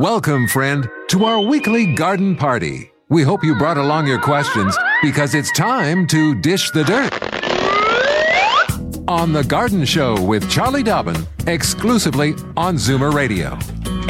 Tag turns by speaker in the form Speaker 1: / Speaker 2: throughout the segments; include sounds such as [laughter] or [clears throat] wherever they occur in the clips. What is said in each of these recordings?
Speaker 1: Welcome, friend, to our weekly garden party. We hope you brought along your questions because it's time to dish the dirt. On The Garden Show with Charlie Dobbin, exclusively on Zoomer Radio.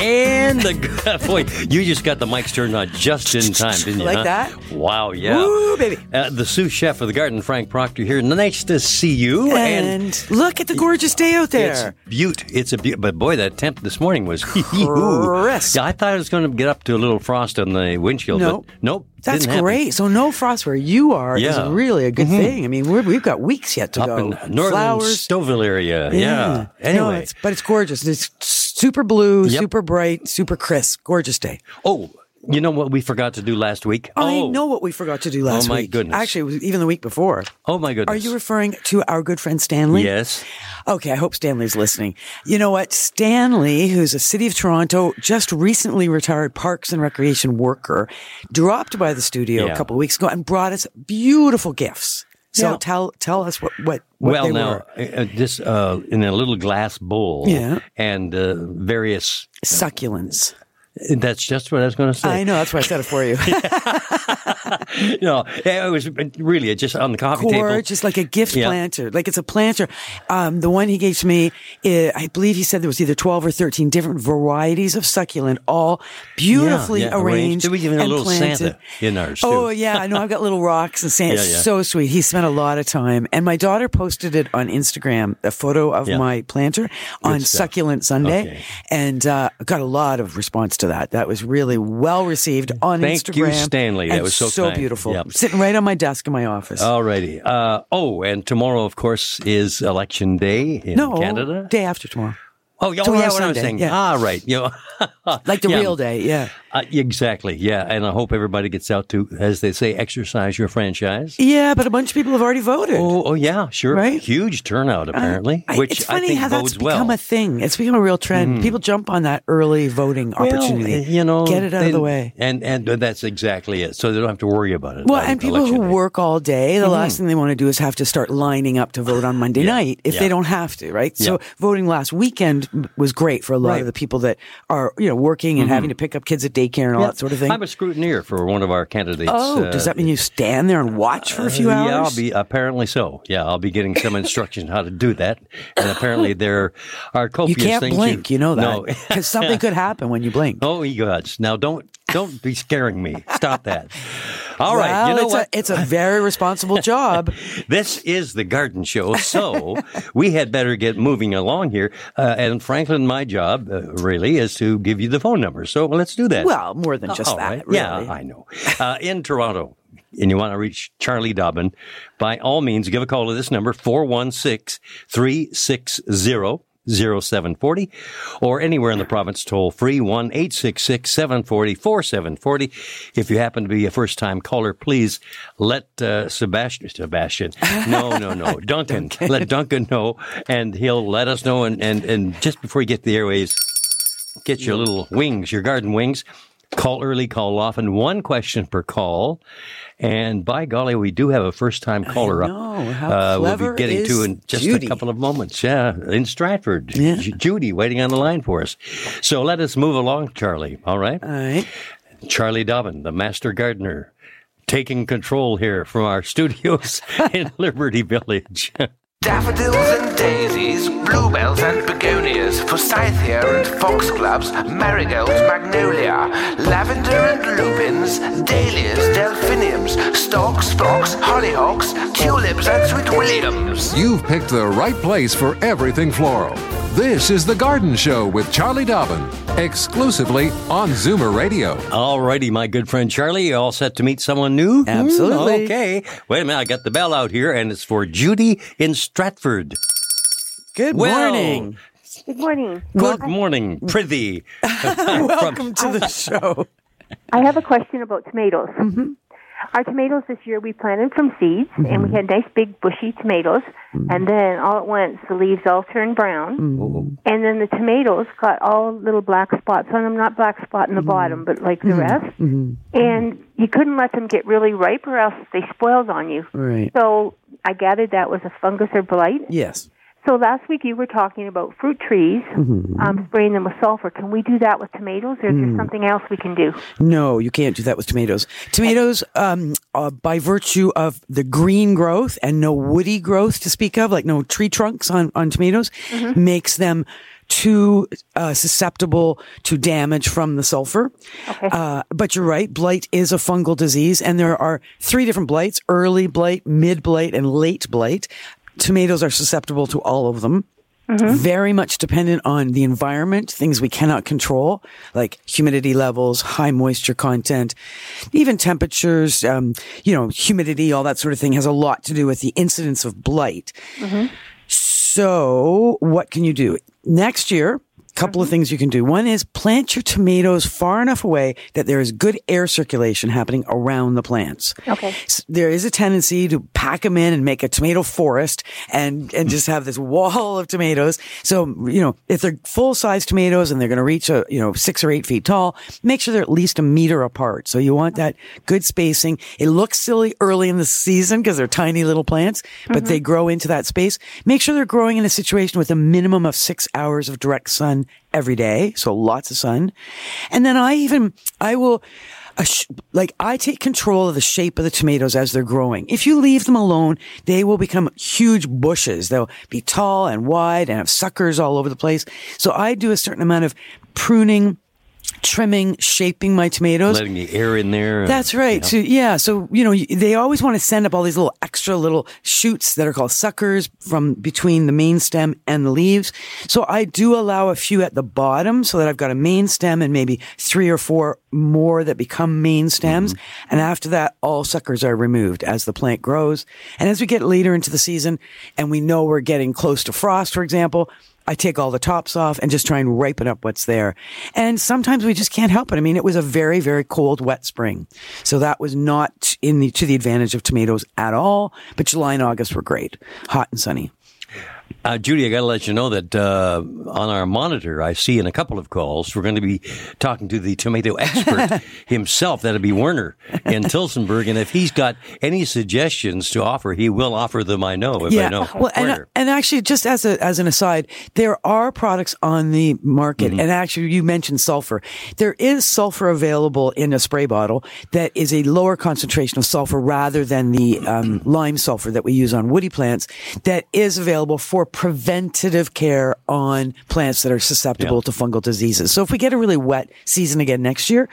Speaker 2: And the [laughs] boy, you just got the mics turned on just in time, didn't you?
Speaker 3: Like
Speaker 2: huh?
Speaker 3: that?
Speaker 2: Wow, yeah.
Speaker 3: Woo, baby.
Speaker 2: Uh, the sous chef of the garden, Frank Proctor, here. Nice to see you.
Speaker 3: And, look at the gorgeous day out there.
Speaker 2: it's beaut. It's a beaut. But boy, that temp this morning was [laughs]
Speaker 3: Crisp.
Speaker 2: Yeah, I thought it was going to get up to a little frost on the windshield.
Speaker 3: Nope.
Speaker 2: But nope.
Speaker 3: That's great. So no frost where you are
Speaker 2: Yeah. Mm-hmm.
Speaker 3: is really a good thing. I mean, we're, we've got weeks yet to
Speaker 2: Up
Speaker 3: go.
Speaker 2: in northern
Speaker 3: Flowers.
Speaker 2: Stouffville area. Yeah.
Speaker 3: No,
Speaker 2: Anyway.
Speaker 3: it's, but it's gorgeous. It's super blue,
Speaker 2: Yep.
Speaker 3: super bright, super crisp. Gorgeous day.
Speaker 2: oh, you know what we forgot to do last week?
Speaker 3: I
Speaker 2: oh,
Speaker 3: know what we forgot to do last week.
Speaker 2: Oh my
Speaker 3: week.
Speaker 2: goodness.
Speaker 3: Actually, even the week before.
Speaker 2: Oh my goodness.
Speaker 3: Are you referring to our good friend Stanley?
Speaker 2: Yes.
Speaker 3: Okay, I hope Stanley's listening. You know what? Stanley, who's a City of Toronto, just recently retired Parks and Recreation worker, dropped by the studio
Speaker 2: Yeah.
Speaker 3: a couple of weeks ago and brought us beautiful gifts. So
Speaker 2: Yeah.
Speaker 3: tell tell us what what, what
Speaker 2: well,
Speaker 3: they
Speaker 2: now
Speaker 3: were.
Speaker 2: uh, this uh, in a little glass bowl,
Speaker 3: Yeah.
Speaker 2: and uh, various.
Speaker 3: Succulents.
Speaker 2: That's just what I was going to say.
Speaker 3: I know that's why I said it for you. [laughs] [laughs]
Speaker 2: no, it was really just on the coffee table.
Speaker 3: just like a gift
Speaker 2: Yeah.
Speaker 3: planter. Like it's a planter. Um, the one he gave to me, uh, I believe he said there was either 12 or 13 different varieties of succulent, all beautifully
Speaker 2: Yeah, yeah,
Speaker 3: arranged.
Speaker 2: Did we give him a little
Speaker 3: planted.
Speaker 2: Santa in ours too?
Speaker 3: Oh yeah, I know. I've got little rocks and [laughs]
Speaker 2: yeah.
Speaker 3: so sweet. He spent a lot of time, and my daughter posted it on Instagram, a photo of my planter on
Speaker 2: stuff.
Speaker 3: Succulent Sunday,
Speaker 2: Okay.
Speaker 3: and uh, got a lot of response to that. That was really well received on
Speaker 2: Thank you,
Speaker 3: Instagram.
Speaker 2: Stanley. That was so kind.
Speaker 3: beautiful.
Speaker 2: Yep.
Speaker 3: Sitting right on my desk in my office.
Speaker 2: Alrighty. Uh, oh, and tomorrow, of course, is election day in
Speaker 3: no,
Speaker 2: Canada.
Speaker 3: day after tomorrow,
Speaker 2: Oh, yeah, oh, yeah, what I was saying.
Speaker 3: yeah.
Speaker 2: Ah, right. You know, [laughs]
Speaker 3: like the
Speaker 2: Yeah.
Speaker 3: real day. Yeah.
Speaker 2: Uh, exactly. Yeah, and I hope everybody gets out to, as they say, exercise your franchise.
Speaker 3: Yeah, but a bunch of people have already voted.
Speaker 2: Oh, oh yeah, sure.
Speaker 3: Right?
Speaker 2: Huge turnout apparently,
Speaker 3: I-
Speaker 2: which
Speaker 3: it's funny
Speaker 2: I think
Speaker 3: how that's become a thing. It's become a real trend. People jump on that early voting opportunity.
Speaker 2: Well, you know,
Speaker 3: get it out of the way.
Speaker 2: and and that's exactly it. So they don't have to worry about it.
Speaker 3: Well, and people who
Speaker 2: day. Mm-hmm.
Speaker 3: work all day, the last thing they want to do is have to start lining up to vote on Monday [laughs]
Speaker 2: Yeah.
Speaker 3: night if
Speaker 2: Yeah.
Speaker 3: they don't have to, right? So voting last weekend was great for a lot
Speaker 2: Right. Mm-hmm.
Speaker 3: of the people that are, you know, working and having to pick up kids at daycare and all that sort of thing.
Speaker 2: I'm a scrutineer for one of our candidates.
Speaker 3: oh,
Speaker 2: uh,
Speaker 3: does that mean you stand there and watch for a few
Speaker 2: uh,
Speaker 3: hours?
Speaker 2: Yeah, I'll be apparently so. Yeah, I'll be getting some instruction how to do that. And apparently there are copious things.
Speaker 3: you
Speaker 2: copious
Speaker 3: can't
Speaker 2: things
Speaker 3: blink, you know that. Because [laughs] something could happen when you blink.
Speaker 2: oh, you gods. Now don't don't be scaring me. Stop that. All right,
Speaker 3: Well,
Speaker 2: you know
Speaker 3: it's
Speaker 2: what?
Speaker 3: A, it's a very responsible [laughs] job.
Speaker 2: This is the garden show, so we had better get moving along here. Uh, and Franklin, my job uh, really is to give you the phone number. So let's do that.
Speaker 3: Well, more than just
Speaker 2: All
Speaker 3: that.
Speaker 2: right.
Speaker 3: Really.
Speaker 2: Yeah, I know. Uh, in Toronto, and you want to reach Charlie Dobbin, by all means, give a call to this number, 416 360 0740 or anywhere in the province toll free 1 866 740 4740. If you happen to be a first time caller, please let uh, Sebastian, Sebastian, no, no, no, [laughs] Duncan, let Duncan know and he'll let us know. And, and, and just before you get the airways, get your little wings, your garden wings. Call early, call often, one question per call. And by golly, we do have a first time caller up.
Speaker 3: How
Speaker 2: uh, we'll be getting to in just
Speaker 3: Judy?
Speaker 2: a couple of moments. Yeah, in Stratford.
Speaker 3: Yeah.
Speaker 2: Ju- Judy waiting on the line for us. So let us move along, Charlie. All right?
Speaker 3: All right.
Speaker 2: Charlie Dobbin, the master gardener, taking control here from our [laughs] studios in Liberty Village. [laughs]
Speaker 4: Daffodils and daisies, bluebells and begonias, forsythia and foxgloves, marigolds, magnolia, lavender and lupins, dahlias, delphiniums, stocks, phlox, hollyhocks, tulips and sweet williams.
Speaker 1: You've picked the right place for everything floral. This is The Garden Show with Charlie Dobbin, exclusively on Zoomer Radio.
Speaker 2: Alrighty, my good friend Charlie, you all set to meet someone new?
Speaker 3: Absolutely.
Speaker 2: Hmm, okay. Wait a minute, I got the bell out here, and it's for Judy in Stratford.
Speaker 3: Good
Speaker 2: Well,
Speaker 3: morning.
Speaker 5: Good morning.
Speaker 2: Good morning, Prithee. [laughs]
Speaker 3: Welcome to the show.
Speaker 5: I have a question about tomatoes. Our tomatoes this year we planted from seeds, and we mm-hmm. had nice big bushy tomatoes. Mm-hmm. And then all at once the leaves all turned brown, mm-hmm. and then the tomatoes got all little black spots on them. Not black spot in the bottom, but like the rest. And you couldn't let them get really ripe, or else they spoiled on you.
Speaker 3: Right.
Speaker 5: So I gathered that was a fungus or blight.
Speaker 3: Yes.
Speaker 5: So last week you were talking about fruit trees, um, spraying them with sulfur. Can we do that with tomatoes, or is there something else we can do?
Speaker 3: No, you can't do that with tomatoes. Tomatoes, um, uh, by virtue of the green growth and no woody growth to speak of, like no tree trunks on, on tomatoes, makes them too uh, susceptible to damage from the sulfur. Uh, but you're right, blight is a fungal disease, and there are three different blights: early blight, mid blight, and late blight. Tomatoes are susceptible to all of them. Very much dependent on the environment, things we cannot control, like humidity levels, high moisture content, even temperatures, um, you know, humidity, all that sort of thing has a lot to do with the incidence of blight. So, what can you do? Next year, couple of mm-hmm. things you can do. One is plant your tomatoes far enough away that there is good air circulation happening around the plants.
Speaker 5: Okay.
Speaker 3: S- There is a tendency to pack them in and make a tomato forest and, and just have this wall of tomatoes. So, you know, if they're full size tomatoes and they're going to reach a, you know, six or eight feet tall, make sure they're at least a meter apart. So you want that good spacing. It looks silly early in the season because they're tiny little plants, but they mm-hmm. grow into that space. Make sure they're growing in a situation with a minimum of six hours of direct sun every day. So lots of sun. And then I even, I will, like I take control of the shape of the tomatoes as they're growing. If you leave them alone, they will become huge bushes. They'll be tall and wide and have suckers all over the place. So I do a certain amount of pruning, trimming, shaping my tomatoes.
Speaker 2: Letting the air in there.
Speaker 3: That's right. So yeah, so you know they always want to send up all these little extra little shoots that are called suckers from between the main stem and the leaves. So I do allow a few at the bottom so that I've got a main stem and maybe three or four more that become main stems. Mm-hmm. And after that, all suckers are removed as the plant grows. And as we get later into the season and we know we're getting close to frost, for example, I take all the tops off and just try and ripen up what's there. And sometimes we just can't help it. I mean, it was a very, very cold, wet spring. So that was not in the, to the advantage of tomatoes at all. But July and August were great. Hot and sunny.
Speaker 2: Uh, Judy, I got to let you know that uh, on our monitor, I see in a couple of calls, we're going to be talking to the tomato expert [laughs] himself. That'll be Werner in Tillsonburg. And if he's got any suggestions to offer, he will offer them, I know, if I know.
Speaker 3: Well, and,
Speaker 2: Werner.
Speaker 3: and actually, just as a, as an aside, there are products on the market,
Speaker 2: Mm-hmm.
Speaker 3: and actually, you mentioned sulfur. There is sulfur available in a spray bottle that is a lower concentration of sulfur rather than the um, lime sulfur that we use on woody plants. That is available for preventative care on plants that are susceptible
Speaker 2: Yeah.
Speaker 3: to fungal diseases. So if we get a really wet season again next year,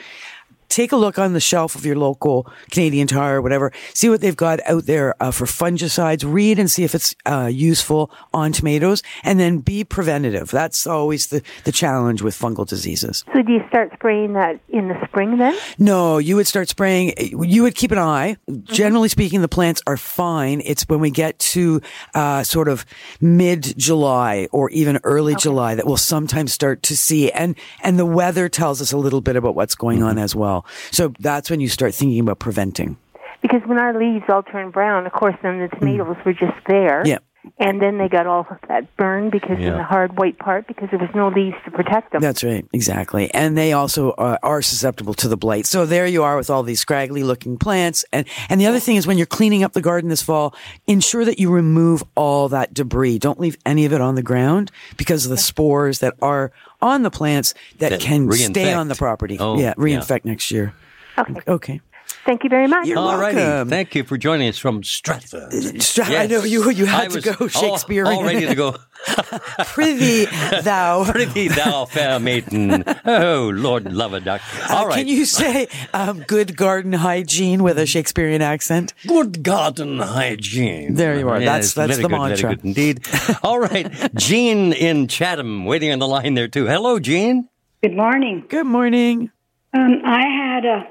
Speaker 3: take a look on the shelf of your local Canadian Tire or whatever. See what they've got out there uh, for fungicides. Read and see if it's uh, useful on tomatoes, and then be preventative. That's always the the challenge with fungal diseases.
Speaker 5: So do you start spraying that in the spring then?
Speaker 3: No, you would start spraying. You would keep an eye. Generally speaking, the plants are fine. It's when we get to uh, sort of mid July or even early July that we'll sometimes start to see, and and the weather tells us a little bit about what's going on as well. So that's when you start thinking about preventing.
Speaker 5: Because when our leaves all turned brown, of course, then the tomatoes mm. were just there.
Speaker 3: Yeah.
Speaker 5: And then they got all of that burn because
Speaker 2: Yeah.
Speaker 5: in the hard white part because there was no leaves to protect them.
Speaker 3: That's right, exactly. And they also uh, are susceptible to the blight. So there you are with all these scraggly looking plants. And and the other thing is when you're cleaning up the garden this fall, ensure that you remove all that debris. Don't leave any of it on the ground because of the spores that are on the plants that,
Speaker 2: That
Speaker 3: can stay on the property.
Speaker 2: Oh,
Speaker 3: yeah,
Speaker 2: yeah.
Speaker 3: reinfect next year.
Speaker 5: Okay.
Speaker 3: Okay.
Speaker 5: Thank you very much.
Speaker 3: You're
Speaker 2: All righty.
Speaker 3: welcome.
Speaker 2: Thank you for joining us from Stratford.
Speaker 3: Stra- I know you you had
Speaker 2: I
Speaker 3: to
Speaker 2: was
Speaker 3: go
Speaker 2: all-
Speaker 3: Shakespearean.
Speaker 2: All, ready to go. [laughs]
Speaker 3: Prithee thou. [laughs]
Speaker 2: Prithee thou fair maiden. Oh, Lord love a duck. All
Speaker 3: Uh,
Speaker 2: right.
Speaker 3: Can you say um, good garden hygiene with a Shakespearean accent?
Speaker 2: Good garden hygiene.
Speaker 3: There you are.
Speaker 2: Yes,
Speaker 3: That's- that's the
Speaker 2: good,
Speaker 3: mantra.
Speaker 2: Good indeed. [laughs] All right. Jean in Chatham waiting on the line there too. Hello, Jean.
Speaker 6: Good morning.
Speaker 3: Good morning.
Speaker 6: Um, I had a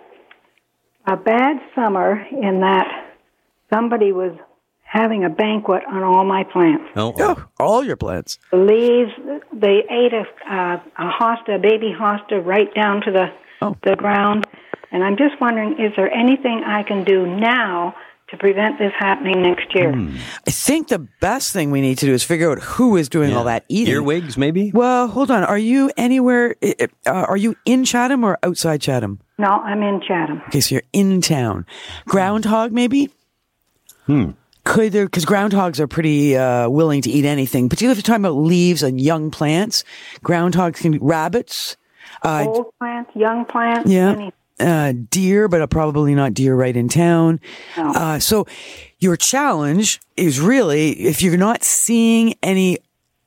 Speaker 6: a bad summer in that somebody was having a banquet on all my plants.
Speaker 2: Oh,
Speaker 3: Oh, all your plants.
Speaker 6: The leaves, they ate a, uh, a hosta, a baby hosta, right down to the
Speaker 3: Oh.
Speaker 6: the ground. And I'm just wondering, is there anything I can do now to prevent this happening next year?
Speaker 3: I think the best thing we need to do is figure out who is doing all that eating.
Speaker 2: Earwigs, maybe?
Speaker 3: Well, hold on. Are you anywhere? Uh, are you in Chatham or outside Chatham?
Speaker 6: No, I'm in Chatham.
Speaker 3: Okay, so you're in town. Groundhog, maybe? Hmm. Could there, because groundhogs are pretty uh, willing to eat anything, particularly if you're talking about leaves and young plants. Groundhogs can, rabbits, uh,
Speaker 6: Old plants, young plants,
Speaker 3: yeah,
Speaker 6: any-
Speaker 3: uh, deer, but uh, probably not deer right in town. Uh, so your challenge is really if you're not seeing any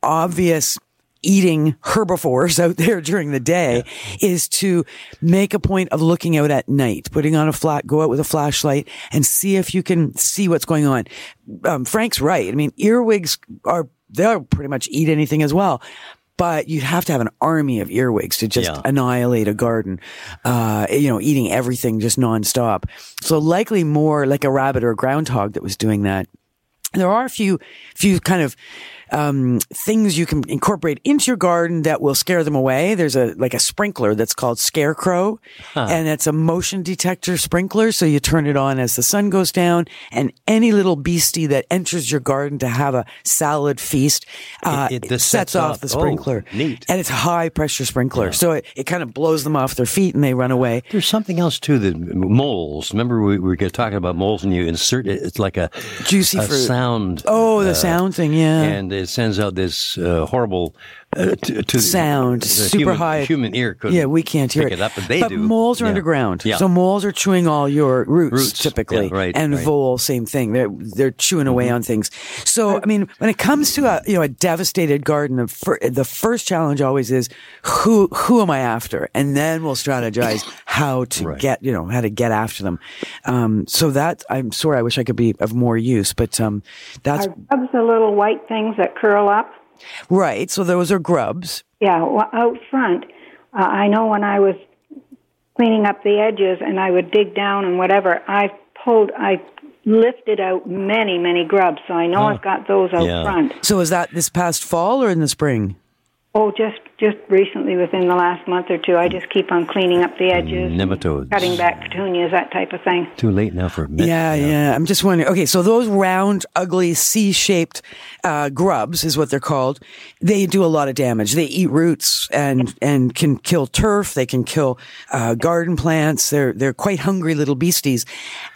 Speaker 3: obvious eating herbivores out there during the day is to make a point of looking out at night, putting on a flat, go out with a flashlight and see if you can see what's going on. Um, Frank's right. I mean, earwigs are, they'll pretty much eat anything as well. But you'd have to have an army of earwigs to just
Speaker 2: Yeah.
Speaker 3: annihilate a garden, uh, you know, eating everything just nonstop. So likely more like a rabbit or a groundhog that was doing that. There are a few, few kind of, um, things you can incorporate into your garden that will scare them away. There's a, like a sprinkler that's called Scarecrow and it's a motion detector sprinkler. So you turn it on as the sun goes down and any little beastie that enters your garden to have a salad feast, uh,
Speaker 2: It- it
Speaker 3: it sets
Speaker 2: sets
Speaker 3: off the
Speaker 2: Oh,
Speaker 3: sprinkler.
Speaker 2: neat.
Speaker 3: And it's a high pressure sprinkler. So it, it kind of blows them off their feet and they run away.
Speaker 2: There's something else too. The moles. Remember we, we were talking about moles, and you insert it. It's like a
Speaker 3: Juicy
Speaker 2: a
Speaker 3: fruit.
Speaker 2: sound.
Speaker 3: Oh, the
Speaker 2: uh,
Speaker 3: sound thing. Yeah.
Speaker 2: and sends out this uh, horrible uh, to, to
Speaker 3: sound,
Speaker 2: the
Speaker 3: super
Speaker 2: human,
Speaker 3: high.
Speaker 2: Human ear couldn't.
Speaker 3: Yeah, we can't hear
Speaker 2: pick
Speaker 3: it.
Speaker 2: it up, but they
Speaker 3: but
Speaker 2: do.
Speaker 3: moles are
Speaker 2: Yeah.
Speaker 3: underground,
Speaker 2: Yeah.
Speaker 3: so moles are chewing all your roots,
Speaker 2: Roots,
Speaker 3: typically.
Speaker 2: yeah, right,
Speaker 3: and
Speaker 2: right.
Speaker 3: vole, same thing. They're they're chewing away
Speaker 2: Mm-hmm.
Speaker 3: on things. So, I mean, when it comes to a you know a devastated garden, the, fir- the first challenge always is who who am I after, and then we'll strategize how to
Speaker 2: Right.
Speaker 3: get you know how to get after them. Um, so that I'm sorry, I wish I could be of more use, but um, that's
Speaker 6: Are grubs the little white things that curl up?
Speaker 3: Right. So those are grubs.
Speaker 6: Yeah, well, out front. Uh, I know when I was cleaning up the edges and I would dig down and whatever, I pulled, I lifted out many, many grubs. So I know I've got those out
Speaker 2: Yeah.
Speaker 6: front.
Speaker 3: So is that this past fall or in the spring?
Speaker 6: Oh, just just recently, within the last month or two, I just keep on cleaning up the edges,
Speaker 2: Nematodes.
Speaker 6: cutting back petunias, that type of thing.
Speaker 2: Too late now for me.
Speaker 3: Yeah, yeah. I'm just wondering. Okay, so those round, ugly, C-shaped uh, grubs is what they're called. They do a lot of damage. They eat roots and and can kill turf. They can kill uh, garden plants. They're they're quite hungry little beasties.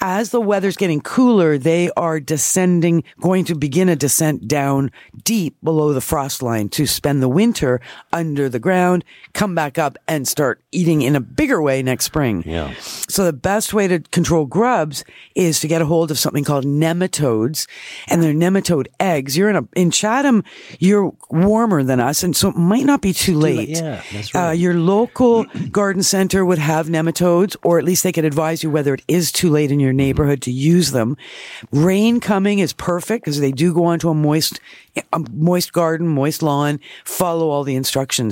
Speaker 3: As the weather's getting cooler, they are descending, going to begin a descent down deep below the frost line to spend the winter under the ground, come back up and start eating in a bigger way next spring.
Speaker 2: Yeah.
Speaker 3: So the best way to control grubs is to get a hold of something called nematodes and they're nematode eggs. You're in a, in Chatham, you're warmer than us. And so it might not be too late.
Speaker 2: yeah, that's
Speaker 3: Uh, your local [clears throat] garden center would have nematodes, or at least they could advise you whether it is too late in your neighborhood to use them. Rain coming is perfect because they do go onto a moist, a moist garden, moist lawn. Follow all the instructions.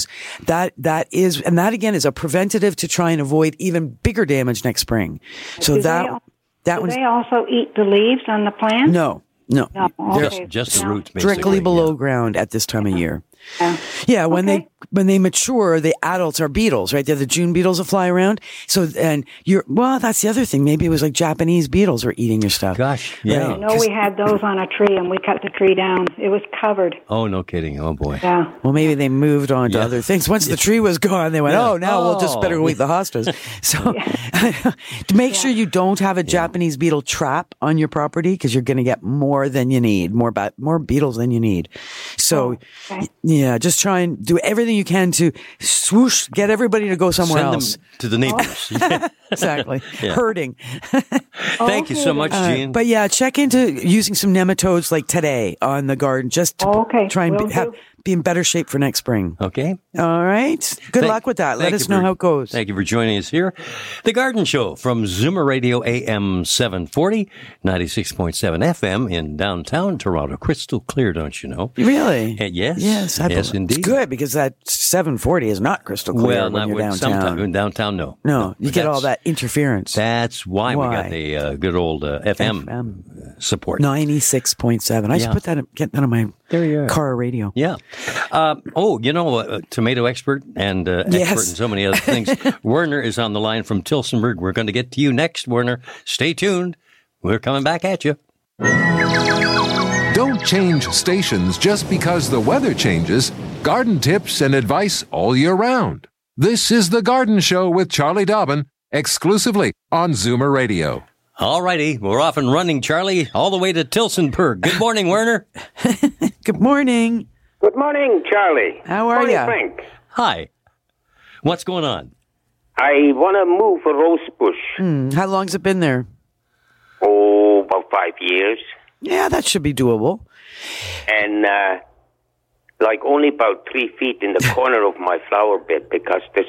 Speaker 3: That that is, and that again is a preventative to try and avoid even bigger damage next spring. So
Speaker 6: Do
Speaker 3: that
Speaker 6: they, al-
Speaker 3: that
Speaker 6: do
Speaker 3: one's
Speaker 6: they also eat the leaves on the plant?
Speaker 3: no, no,
Speaker 6: No,
Speaker 3: They're
Speaker 6: okay.
Speaker 2: Just the roots, basically.
Speaker 3: strictly below
Speaker 2: yeah.
Speaker 3: ground at this time of year.
Speaker 6: Yeah.
Speaker 3: Yeah, when
Speaker 6: Okay.
Speaker 3: they when they mature, the adults are beetles, right? They're the June beetles that fly around. So and you're well, that's the other thing. Maybe it was like Japanese beetles were eating your stuff.
Speaker 2: Gosh, yeah.
Speaker 3: Right.
Speaker 6: know we had those on a tree, and we cut the tree down. It was covered.
Speaker 2: Oh, no kidding. Oh boy.
Speaker 6: Yeah.
Speaker 3: Well, maybe they moved on to
Speaker 2: Yeah.
Speaker 3: other things. Once the tree was gone, they went,
Speaker 2: Yeah.
Speaker 3: "Oh, now we'll just
Speaker 2: Oh.
Speaker 3: better go eat the hostas." [laughs] So, [laughs] to make sure you don't have a Japanese beetle trap on your property because you're going to get more than you need, more ba- more beetles than you need. So,
Speaker 6: Oh, okay.
Speaker 3: Yeah, just try and do everything you can to swoosh, get everybody to go somewhere
Speaker 2: Send
Speaker 3: else.
Speaker 2: them to the neighbors. Yeah. [laughs]
Speaker 3: exactly, [laughs]
Speaker 2: Yeah.
Speaker 3: herding. [laughs]
Speaker 2: Thank you so much,
Speaker 3: Uh,
Speaker 2: Jean.
Speaker 3: but yeah, check into using some nematodes like today on the garden. Just to
Speaker 6: Okay,
Speaker 3: try and
Speaker 6: will
Speaker 3: be, have,
Speaker 6: do.
Speaker 3: Be in better shape for next spring.
Speaker 2: Okay.
Speaker 3: All right. Good
Speaker 2: Thank-
Speaker 3: luck with that. Let us know
Speaker 2: for-
Speaker 3: how it goes.
Speaker 2: Thank you for joining us here. The Garden Show from Zoomer Radio AM 740, 96.7 FM in downtown Toronto. Crystal clear, don't you know?
Speaker 3: Really?
Speaker 2: Uh, yes.
Speaker 3: Yes, I
Speaker 2: Yes,
Speaker 3: believe-
Speaker 2: indeed.
Speaker 3: It's good because that 740 is not crystal clear
Speaker 2: Well,
Speaker 3: when
Speaker 2: not
Speaker 3: you're
Speaker 2: when-
Speaker 3: downtown.
Speaker 2: sometime in downtown, no.
Speaker 3: no, you get all that interference.
Speaker 2: That's why, we got the uh, good old uh, FM,
Speaker 3: FM.
Speaker 2: support.
Speaker 3: 96.7. I should put that, get that on my
Speaker 2: There you are.
Speaker 3: car radio.
Speaker 2: Yeah. Uh, oh, you know, uh, tomato expert and uh,
Speaker 3: Yes.
Speaker 2: expert in so many other things. [laughs] Werner is on the line from Tillsonburg. We're going to get to you next, Werner. Stay tuned. We're coming back at you.
Speaker 1: Don't change stations just because the weather changes. Garden tips and advice all year round. This is The Garden Show with Charlie Dobbin, exclusively on Zoomer Radio.
Speaker 2: All righty. We're off and running, Charlie, all the way to Tillsonburg. Good morning, Werner. [laughs]
Speaker 3: Good morning.
Speaker 7: Good morning, Charlie.
Speaker 3: How are you?
Speaker 7: Frank.
Speaker 2: Hi. What's going on?
Speaker 7: I want to move a rose bush.
Speaker 3: Hmm, How long's it been there?
Speaker 7: Oh, about five years.
Speaker 3: Yeah, that should be doable.
Speaker 7: And, uh, like only about three feet in the [laughs] corner of my flower bed because this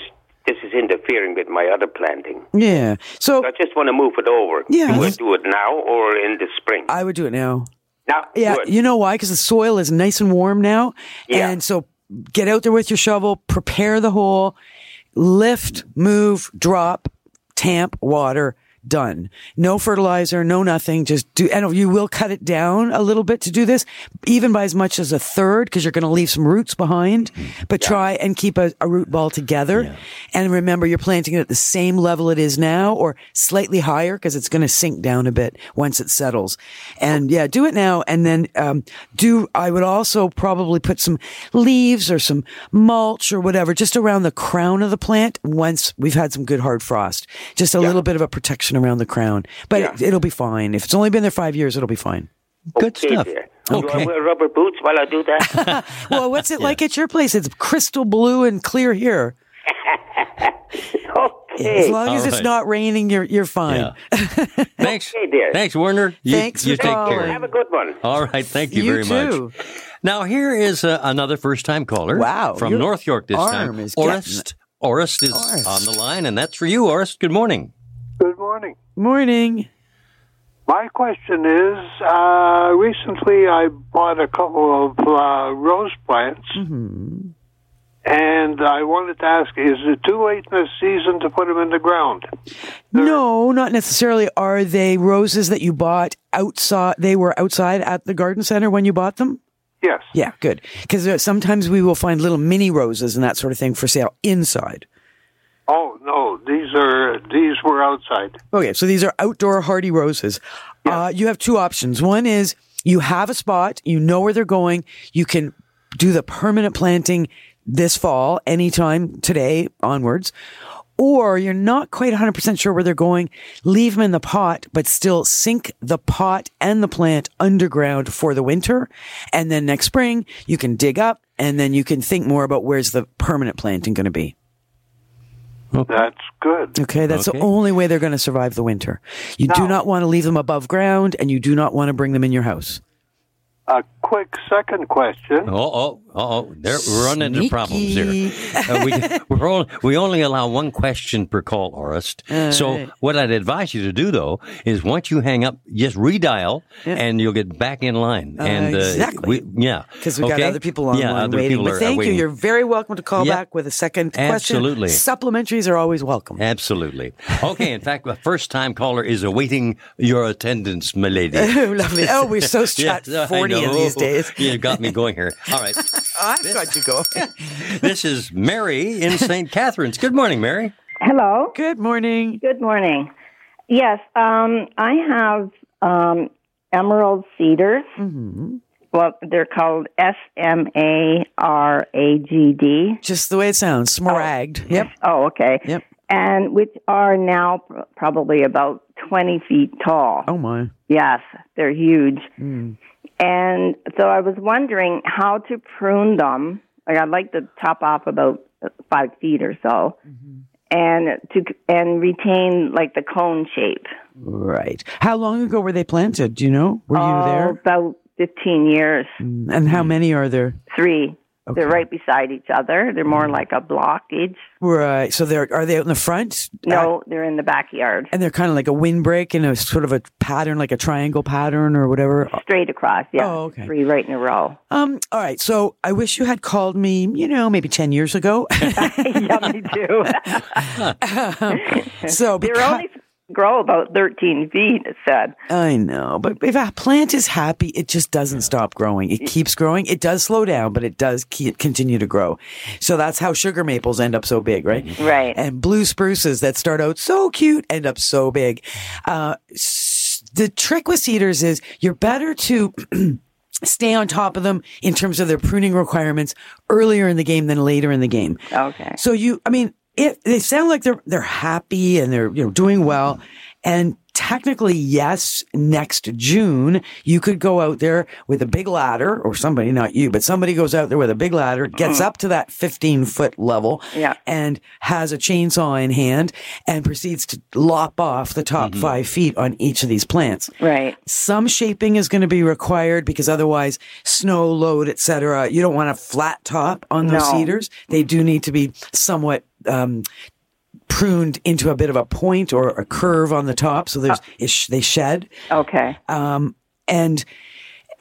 Speaker 7: this is interfering with my other planting.
Speaker 3: Yeah. So
Speaker 7: I just want to move it over.
Speaker 3: Yeah,
Speaker 7: Do I do it now or in the spring?
Speaker 3: I would do it now.
Speaker 7: Now,
Speaker 3: Yeah,
Speaker 7: good.
Speaker 3: you know why? Because the soil is nice and warm now.
Speaker 7: Yeah.
Speaker 3: And so get out there with your shovel, prepare the hole, lift, move, drop, tamp, water, done. No fertilizer, no nothing. Just do, and you will cut it down a little bit to do this, even by as much as a third, because you're going to leave some roots behind, but try and keep a, a root ball together. And remember, you're planting it at the same level it is now or slightly higher because it's going to sink down a bit once it settles. And yeah, do it now. And then, um, do, I would also probably put some leaves or some mulch or whatever just around the crown of the plant once we've had some good hard frost. Just a little bit of a protection around the crown, but it, it'll be fine. If it's only been there five years, it'll be fine.
Speaker 2: Good
Speaker 7: Okay,
Speaker 2: stuff.
Speaker 7: dear. Do I wear rubber boots while I do that? [laughs]
Speaker 3: Well, what's it like at your place? It's crystal blue and clear here. [laughs]
Speaker 7: okay.
Speaker 3: As long as
Speaker 2: All
Speaker 3: it's not raining, you're you're fine.
Speaker 2: Yeah. [laughs] Thanks.
Speaker 7: Okay, dear.
Speaker 2: Thanks, Werner. You,
Speaker 3: Thanks
Speaker 2: you
Speaker 3: for
Speaker 2: take
Speaker 3: calling.
Speaker 2: care.
Speaker 7: Have a good one.
Speaker 2: All right. Thank you,
Speaker 3: You
Speaker 2: very
Speaker 3: too.
Speaker 2: much. Now, here is uh, another first time caller.
Speaker 3: Wow,
Speaker 2: From North York this
Speaker 3: arm
Speaker 2: time.
Speaker 3: is getting
Speaker 2: Orest. Orest is
Speaker 3: Orest.
Speaker 2: on the line, and that's for you, Orest. Good morning.
Speaker 8: Good morning.
Speaker 3: Morning.
Speaker 8: My question is uh, recently I bought a couple of uh, rose plants, and I wanted to ask is it too late in the season to put them in the ground?
Speaker 3: No, not necessarily. Are they roses that you bought outside? They were outside at the garden center when you bought them?
Speaker 8: Yes.
Speaker 3: Yeah, good. Because uh, sometimes we will find little mini roses and that sort of thing for sale inside.
Speaker 8: Oh, no, these are these were outside.
Speaker 3: Okay, so these are outdoor hardy roses. Uh, you have two options. One is you have a spot, you know where they're going, you can do the permanent planting this fall, anytime today onwards. Or you're not quite 100% sure where they're going, leave them in the pot, but still sink the pot and the plant underground for the winter. And then next spring, you can dig up and then you can think more about where's the permanent planting going to be.
Speaker 8: That's good.
Speaker 3: Okay, that's
Speaker 2: Okay.
Speaker 3: the only way they're going to survive the winter. You do not want to leave them above ground, and you do not want to bring them in your house.
Speaker 8: A quick second question.
Speaker 2: Oh, oh, oh, there, we're running into problems here. Uh, we, [laughs] we're only, we only allow one question per call, Orest. so what I'd advise you to do, though, is once you hang up, just redial, and you'll get back in line. and uh,
Speaker 3: exactly.
Speaker 2: we, yeah,
Speaker 3: Because we've got other people online
Speaker 2: yeah, other
Speaker 3: waiting.
Speaker 2: people
Speaker 3: But
Speaker 2: are- are
Speaker 3: thank you.
Speaker 2: waiting.
Speaker 3: You're very welcome to call
Speaker 2: Yep.
Speaker 3: back with a second question.
Speaker 2: Absolutely.
Speaker 3: Supplementaries are always welcome.
Speaker 2: Absolutely. Okay. In fact, the first time caller is awaiting your attendance, my lady.
Speaker 3: Oh, [laughs] lovely. Oh, we're so chat [laughs]
Speaker 2: Yes, I
Speaker 3: 40 in
Speaker 2: know.
Speaker 3: these days. [laughs]
Speaker 2: You've got me going here. [laughs] All right.
Speaker 3: I've got you going. [laughs]
Speaker 2: This is Mary in St. Catharines. Good morning, Mary.
Speaker 6: Hello.
Speaker 3: Good morning.
Speaker 6: Good morning. Yes, um, I have um, emerald cedars. Well, they're called S M A R A G D.
Speaker 3: Just the way it sounds. Smaragd. Yep.
Speaker 6: Oh, okay.
Speaker 3: Yep.
Speaker 6: And which are now pr- probably about 20 feet tall.
Speaker 3: Oh, my.
Speaker 6: Yes, they're huge. And so I was wondering how to prune them. Like I'd like to top off about five feet or so, mm-hmm. and to and retain like the cone shape.
Speaker 3: Right. How long ago were they planted? Do you know? Were you
Speaker 6: Oh,
Speaker 3: there?
Speaker 6: About fifteen years.
Speaker 3: Mm, and how mm. many are there?
Speaker 6: Three.
Speaker 9: They're right beside each other. They're more like a blockage.
Speaker 3: Right. So they're are they out in the front?
Speaker 9: No, they're in the backyard,
Speaker 3: And they're kind of like a windbreak in a sort of a pattern, like a triangle pattern or whatever.
Speaker 9: straight across. Yeah,
Speaker 3: Oh, okay.
Speaker 9: three right in a row.
Speaker 3: Um. All right. So I wish you had called me. You know, maybe ten years ago. [laughs]
Speaker 9: yeah, me too. [laughs] [laughs]
Speaker 3: so
Speaker 9: They're only grow about 13 feet, it said.
Speaker 3: I know, but if a plant is happy, it just doesn't stop growing. It keeps growing. It does slow down, but it does keep, continue to grow. So that's how sugar maples end up so big, right?
Speaker 9: Right.
Speaker 3: And blue spruces that start out so cute end up so big. Uh, the trick with cedars is you're better to [clears throat] stay on top of them in terms of their pruning requirements earlier in the game than later in the game.
Speaker 9: Okay.
Speaker 3: So you, I mean, it, they sound like they're, they're happy and they're, you know, doing well. And technically, yes, next June, you could go out there with a big ladder or somebody, not you, but somebody goes out there with a big ladder, gets up to that 15 foot level
Speaker 9: Yeah.
Speaker 3: and has a chainsaw in hand and proceeds to lop off the top five feet on each of these plants.
Speaker 9: Right.
Speaker 3: Some shaping is going to be required because otherwise snow load, etc. You don't want a flat top on those
Speaker 9: No.
Speaker 3: cedars. They do need to be somewhat um, pruned into a bit of a point or a curve on the top, so there's it sh- they shed.
Speaker 9: Okay.
Speaker 3: Um, and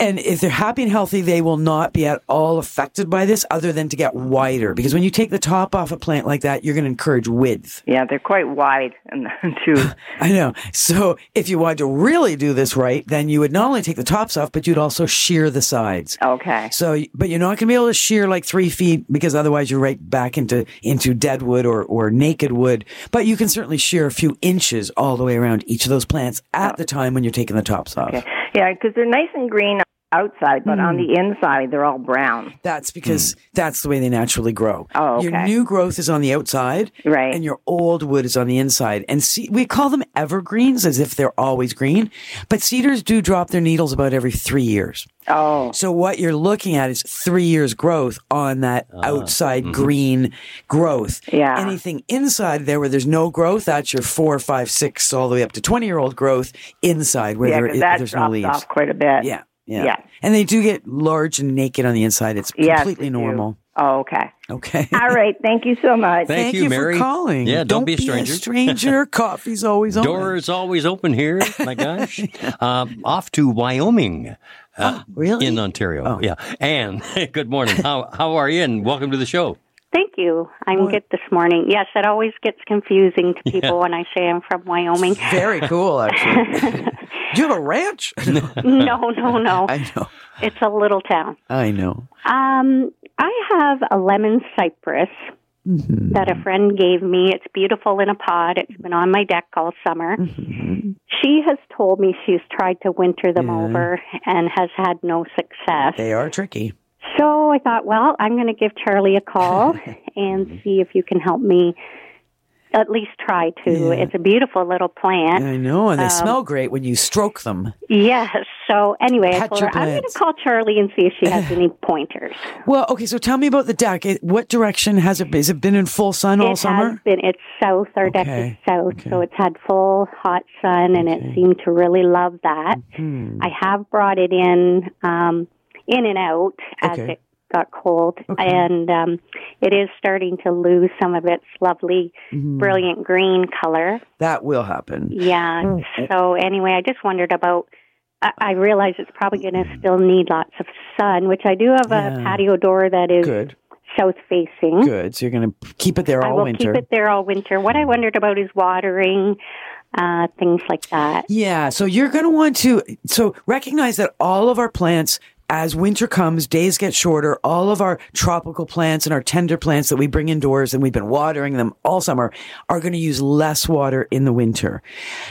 Speaker 3: and if they're happy and healthy, they will not be at all affected by this, other than to get wider. Because when you take the top off a plant like that, you're going to encourage width.
Speaker 9: Yeah, they're quite wide [laughs] too. [laughs]
Speaker 3: I know. So if you wanted to really do this right, then you would not only take the tops off, but you'd also shear the sides.
Speaker 9: Okay.
Speaker 3: So, but you're not going to be able to shear like three feet because otherwise you're right back into into dead wood or or naked wood. But you can certainly shear a few inches all the way around each of those plants at oh. the time when you're taking the tops off.
Speaker 9: Okay. Yeah, because they're nice and green outside, but on hmm. the inside they're all brown.
Speaker 3: That's hmm. because that's the way they naturally grow.
Speaker 9: Oh,
Speaker 3: Your new growth is on the outside,
Speaker 9: Right.
Speaker 3: and your old wood is on the inside. And see, we call them evergreens as if they're always green, but cedars do drop their needles about every three years.
Speaker 9: Oh,
Speaker 3: So what you're looking at is three years growth on that ah. outside mm-hmm. green growth.
Speaker 9: Yeah.
Speaker 3: Anything inside there where there's no growth, that's your four, five, six, all the way up to 20 year old growth inside where
Speaker 9: yeah,
Speaker 3: there,
Speaker 9: 'cause that
Speaker 3: there's no
Speaker 9: drops
Speaker 3: leaves.
Speaker 9: off quite a bit.
Speaker 3: Yeah, yeah.
Speaker 9: Yeah.
Speaker 3: And they do get large and naked on the inside. It's
Speaker 9: Yes,
Speaker 3: completely
Speaker 9: they do.
Speaker 3: normal.
Speaker 9: Oh, okay.
Speaker 3: Okay.
Speaker 9: All right. Thank you so much.
Speaker 2: Thank you, Mary.
Speaker 3: for calling.
Speaker 2: Yeah, don't be a stranger.
Speaker 3: Be a
Speaker 2: stranger.
Speaker 3: stranger. [laughs] Coffee's always on.
Speaker 2: Door is always open here. My gosh. um, [laughs] off to Wyoming. Uh,
Speaker 3: really?
Speaker 2: In Ontario.
Speaker 3: Oh.
Speaker 2: Yeah. Anne, [laughs] good morning. How, how are you? And welcome to the show.
Speaker 10: Thank you. I'm good this morning. Yes, it always gets confusing to people when I say I'm from Wyoming.
Speaker 3: Very cool, actually. [laughs] do you have a ranch? [laughs]
Speaker 10: no, no, no.
Speaker 3: I know.
Speaker 10: It's a little town.
Speaker 3: I know.
Speaker 10: Um, I have a lemon cypress
Speaker 3: Mm-hmm.
Speaker 10: that a friend gave me. It's beautiful in a pot. It's been on my deck all summer.
Speaker 3: Mm-hmm.
Speaker 10: She has told me she's tried to winter them over and has had no success.
Speaker 3: They are tricky.
Speaker 10: I thought, well, I'm going to give Charlie a call [laughs] and see if you can help me at least try to.
Speaker 3: Yeah.
Speaker 10: It's a beautiful little plant.
Speaker 3: I know, and they
Speaker 10: Um,
Speaker 3: smell great when you stroke them.
Speaker 10: Yes. So anyway, I told her, I'm going to call Charlie and see if she has [laughs] any pointers.
Speaker 3: Well, okay, so tell me about the deck. It, what direction has it been? Has it been in full sun all
Speaker 10: it
Speaker 3: summer?
Speaker 10: has been. It's south. Our deck is south,
Speaker 3: okay.
Speaker 10: so it's had full hot sun, and it seemed to really love that.
Speaker 3: Hmm.
Speaker 10: I have brought it in, um, in and out as
Speaker 3: Okay.
Speaker 10: it got cold, and um, it is starting to lose some of its lovely,
Speaker 3: Mm-hmm.
Speaker 10: brilliant green color.
Speaker 3: That will happen.
Speaker 10: Yeah.
Speaker 3: Hmm.
Speaker 10: So anyway, I just wondered about. I, I realize it's probably going to still need lots of sun, which I do have
Speaker 3: Yeah.
Speaker 10: a patio door that is
Speaker 3: Good,
Speaker 10: south facing.
Speaker 3: good. So you're going to keep it there all I
Speaker 10: will
Speaker 3: winter.
Speaker 10: keep it there all winter. What I wondered about is watering, uh, things like that.
Speaker 3: Yeah, so you're going to want to so recognize that all of our plants as winter comes, days get shorter. All of our tropical plants and our tender plants that we bring indoors and we've been watering them all summer are going to use less water in the winter.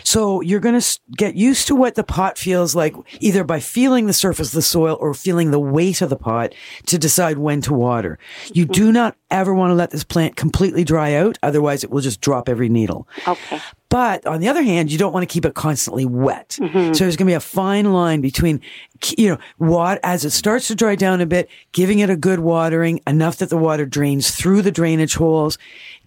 Speaker 3: So you're going to get used to what the pot feels like either by feeling the surface of the soil or feeling the weight of the pot to decide when to water. You mm-hmm. do not ever want to let this plant completely dry out. Otherwise it will just drop every needle.
Speaker 10: Okay.
Speaker 3: But on the other hand, you don't want to keep it constantly wet. Mm-hmm. So there's going to be a fine line between, you know, what as it starts to dry down a bit, giving it a good watering, enough that the water drains through the drainage holes.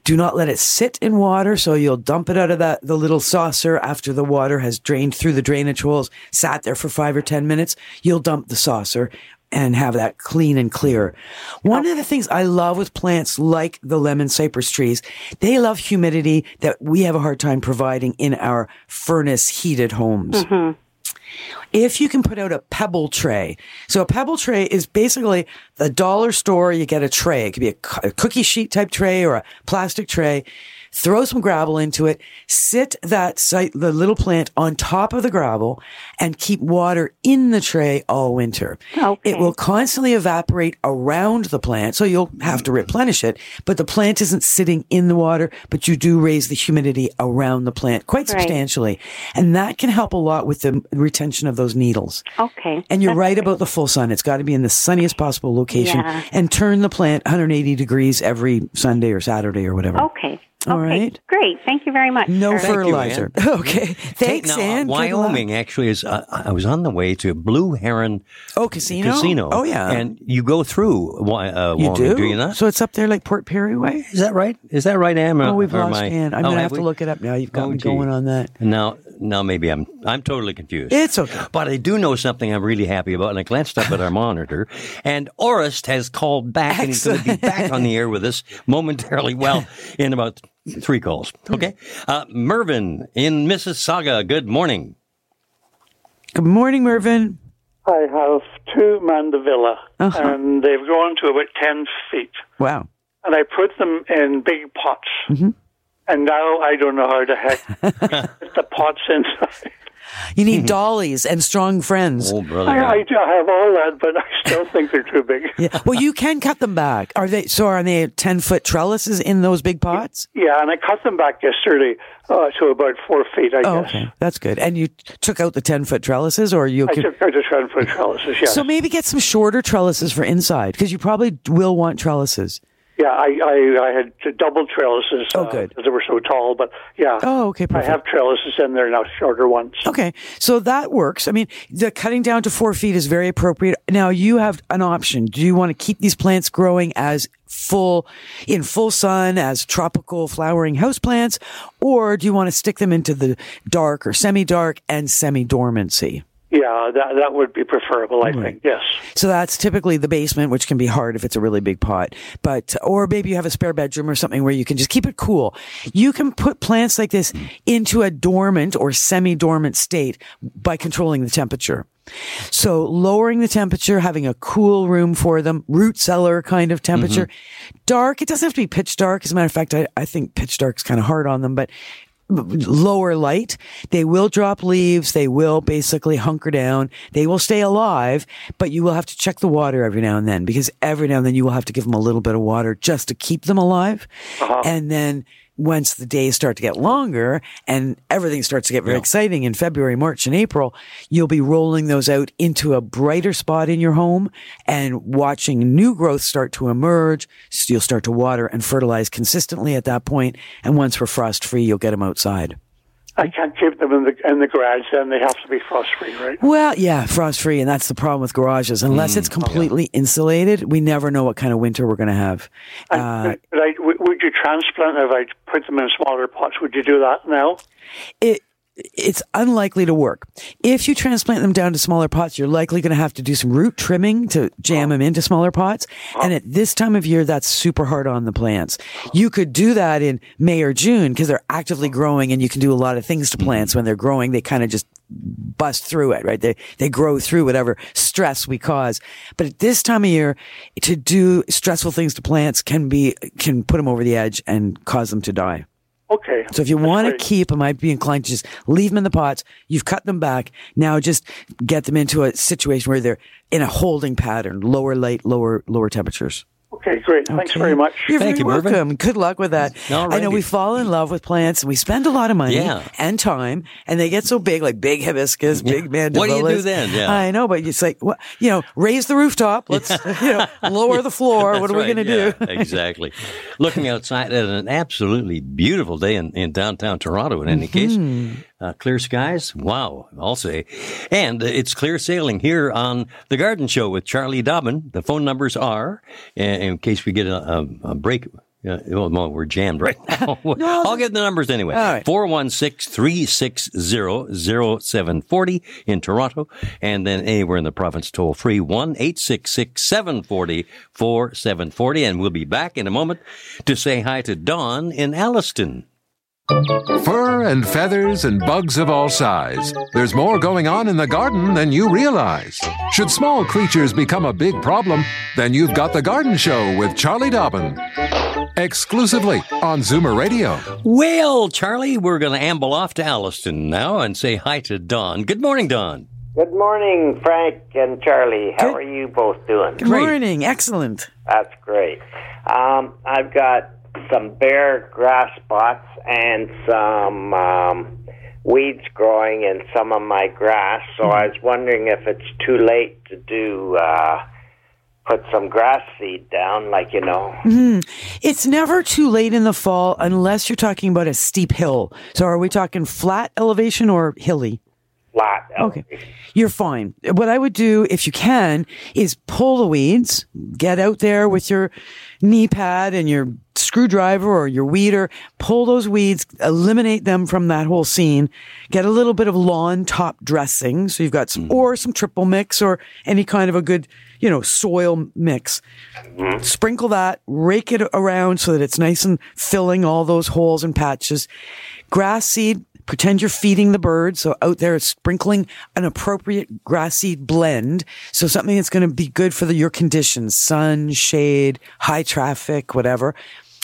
Speaker 3: Do not let it sit in water. So you'll dump it out of that, the little saucer after the water has drained through the drainage holes, sat there for five or 10 minutes. You'll dump the saucer and have that clean and clear. One of the things I love with plants like the lemon cypress trees, they love humidity that we have a hard time providing in our furnace heated homes. Mm-hmm. If you can put out a pebble tray. So a pebble tray is basically the dollar store. You get a tray. It could be a, a cookie sheet type tray or a plastic tray. Throw some gravel into it. Sit that site, the little plant on top of the gravel and keep water in the tray all winter. It will constantly evaporate around the plant. So you'll have to replenish it, but the plant isn't sitting in the water, but you do raise the humidity around the plant quite
Speaker 10: Right.
Speaker 3: substantially. And that can help a lot with the retention of those needles.
Speaker 10: Okay.
Speaker 3: And you're
Speaker 10: That's
Speaker 3: right
Speaker 10: great.
Speaker 3: about the full sun. It's got to be in the sunniest possible location
Speaker 10: Yeah.
Speaker 3: and turn the plant 180 degrees every Sunday or Saturday or whatever.
Speaker 10: Okay.
Speaker 3: All
Speaker 10: okay.
Speaker 3: right.
Speaker 10: Great. Thank you very much.
Speaker 3: No
Speaker 10: sir.
Speaker 2: Thank you,
Speaker 3: fertilizer.
Speaker 2: Ann. [laughs]
Speaker 3: okay. Thanks,
Speaker 2: now, uh,
Speaker 3: Ann. Good luck.
Speaker 2: Wyoming actually is. Uh, I was on the way to Blue Heron
Speaker 3: Oh, casino.
Speaker 2: Casino.
Speaker 3: Oh, yeah.
Speaker 2: and you go through uh,
Speaker 3: you
Speaker 2: Wyoming,
Speaker 3: do?
Speaker 2: you not?
Speaker 3: So it's up there like Port Perry way?
Speaker 2: Is that right? Is that right, Am?
Speaker 3: Oh, we've
Speaker 2: Or
Speaker 3: lost
Speaker 2: am I-
Speaker 3: Ann. I'm
Speaker 2: Oh,
Speaker 3: going to have
Speaker 2: we?
Speaker 3: to look it up now. You've got
Speaker 2: Oh,
Speaker 3: me
Speaker 2: gee.
Speaker 3: going on that.
Speaker 2: Now, now maybe I'm I'm totally confused.
Speaker 3: It's okay.
Speaker 2: But I do know something I'm really happy about, and I glanced up at our [laughs] monitor, and Orest has called back, and he's going to be back on the air with us momentarily. Well, [laughs] in about three calls. Okay, uh, Mervyn in Mississauga. Good morning.
Speaker 3: Good morning, Mervin.
Speaker 11: I have two mandevilla,
Speaker 3: Uh-huh.
Speaker 11: and they've grown to about 10 feet.
Speaker 3: Wow.
Speaker 11: And I put them in big pots.
Speaker 3: Mm-hmm.
Speaker 11: And now I don't know how the heck [laughs] the pots inside.
Speaker 3: You need [laughs] dollies and strong friends.
Speaker 2: Oh, brother.
Speaker 11: I, I do have all that, but I still think they're too big. [laughs]
Speaker 3: Yeah. Well, you can cut them back. Are they? So are they ten foot trellises in those big pots?
Speaker 11: Yeah, and I cut them back yesterday uh, to about four feet, I
Speaker 3: Oh,
Speaker 11: guess.
Speaker 3: okay, that's good. And you took out the ten foot trellises, or you
Speaker 11: I
Speaker 3: could.
Speaker 11: took out the 10 foot trellises, yeah.
Speaker 3: So maybe get some shorter trellises for inside because you probably will want trellises.
Speaker 11: Yeah, I, I, I had double trellises.
Speaker 3: Oh,
Speaker 11: uh,
Speaker 3: good.
Speaker 11: because they were so tall, but yeah.
Speaker 3: Oh, okay,
Speaker 11: I have trellises in there now, shorter ones.
Speaker 3: Okay, so that works. I mean, the cutting down to four feet is very appropriate. Now you have an option. Do you want to keep these plants growing as full, in full sun, as tropical flowering houseplants, or do you want to stick them into the dark or semi-dark and semi-dormancy?
Speaker 11: Yeah, that, that would be preferable, I think, yes.
Speaker 3: So that's typically the basement, which can be hard if it's a really big pot. But, or maybe you have a spare bedroom or something where you can just keep it cool. You can put plants like this into a dormant or semi-dormant state by controlling the temperature. So lowering the temperature, having a cool room for them, root cellar kind of temperature. Mm-hmm. Dark, it doesn't have to be pitch dark. As a matter of fact, I, I think pitch dark's kind of hard on them, but lower light. They will drop leaves. They will basically hunker down. They will stay alive, but you will have to check the water every now and then because every now and then you will have to give them a little bit of water just to keep them alive. Uh-huh. And then once the days start to get longer and everything starts to get very exciting in February, March, and April, you'll be rolling those out into a brighter spot in your home and watching new growth start to emerge. So you'll start to water and fertilize consistently at that point, And once we're frost free, you'll get them outside.
Speaker 11: I can't keep them in the in the garage. Then they have to be frost free, right?
Speaker 3: Well, yeah, frost free, and that's the problem with garages. Unless it's completely insulated, we never know what kind of winter we're going to have. Uh,
Speaker 11: But I, w- would you transplant if I put them in smaller pots? Would you do that now?
Speaker 3: it it's unlikely to work. If you transplant them down to smaller pots, you're likely going to have to do some root trimming to jam oh. them into smaller pots. Oh. And at this time of year, that's super hard on the plants. You could do that in May or June because they're actively oh. growing and you can do a lot of things to plants when they're growing. They kind of just bust through it, right? They, they grow through whatever stress we cause. But at this time of year, to do stressful things to plants can be, can put them over the edge and cause them to die.
Speaker 11: Okay.
Speaker 3: So if you want to keep them, I'd be inclined to just leave them in the pots. You've cut them back. Now just get them into a situation where they're in a holding pattern, lower light, lower lower temperatures.
Speaker 11: Okay, great. Oh, Thanks
Speaker 3: Okay.
Speaker 11: very much.
Speaker 3: You're very welcome. Good luck with that.
Speaker 2: All
Speaker 3: I know we fall in love with plants and we spend a lot of money
Speaker 2: Yeah.
Speaker 3: and time, and they get so big, like big hibiscus, big mandevillas.
Speaker 2: What do you do then? Yeah.
Speaker 3: I know, but it's like, what, you know, raise the rooftop. Let's, you know, lower the floor. [laughs] what
Speaker 2: That's
Speaker 3: are we going to
Speaker 2: yeah,
Speaker 3: do?
Speaker 2: exactly. Looking outside at an absolutely beautiful day in, in downtown Toronto, in any case.
Speaker 3: Mm-hmm.
Speaker 2: Uh, clear skies. Wow, I'll say. And uh, it's clear sailing here on The Garden Show with Charlie Dobbin. The phone numbers are, in, case we get a, a, a break Yeah, well, we're jammed right [laughs] now. [laughs] I'll get the numbers anyway.
Speaker 3: All right.
Speaker 2: 416-360-0740 in Toronto, and then anywhere in the province, toll free 1-866-740-4740. And we'll be back in a moment to say hi to Don in Alliston.
Speaker 1: Fur and feathers and bugs of all size. There's more going on in the garden than you realize. Should small creatures become a big problem, then you've got The Garden Show with Charlie Dobbin. Exclusively on Zoomer Radio.
Speaker 2: Well, Charlie, we're going to amble off to Alliston now and say hi to Don. Good morning, Don.
Speaker 12: Good morning, Frank and Charlie. How are you both doing?
Speaker 3: Good morning. Excellent.
Speaker 12: That's great. Um, I've got some bare grass spots and some um, weeds growing in some of my grass. So I was wondering if it's too late to do uh, put some grass seed down, like you know.
Speaker 3: Mhm. It's never too late in the fall unless you're talking about a steep hill. So are we talking flat elevation or hilly?
Speaker 12: Flat.
Speaker 3: Okay. You're fine. What I would do, if you can, is pull the weeds, get out there with your knee pad and your screwdriver or your weeder, pull those weeds, eliminate them from that whole scene, get a little bit of lawn top dressing. So you've got some, mm-hmm. or some triple mix or any kind of a good, you know, soil mix. Mm-hmm. Sprinkle that, rake it around so that it's nice and filling all those holes and patches. Grass seed, pretend you're feeding the birds. So out there, sprinkling an appropriate grass seed blend. So something that's going to be good for the, your conditions, sun, shade, high traffic, whatever.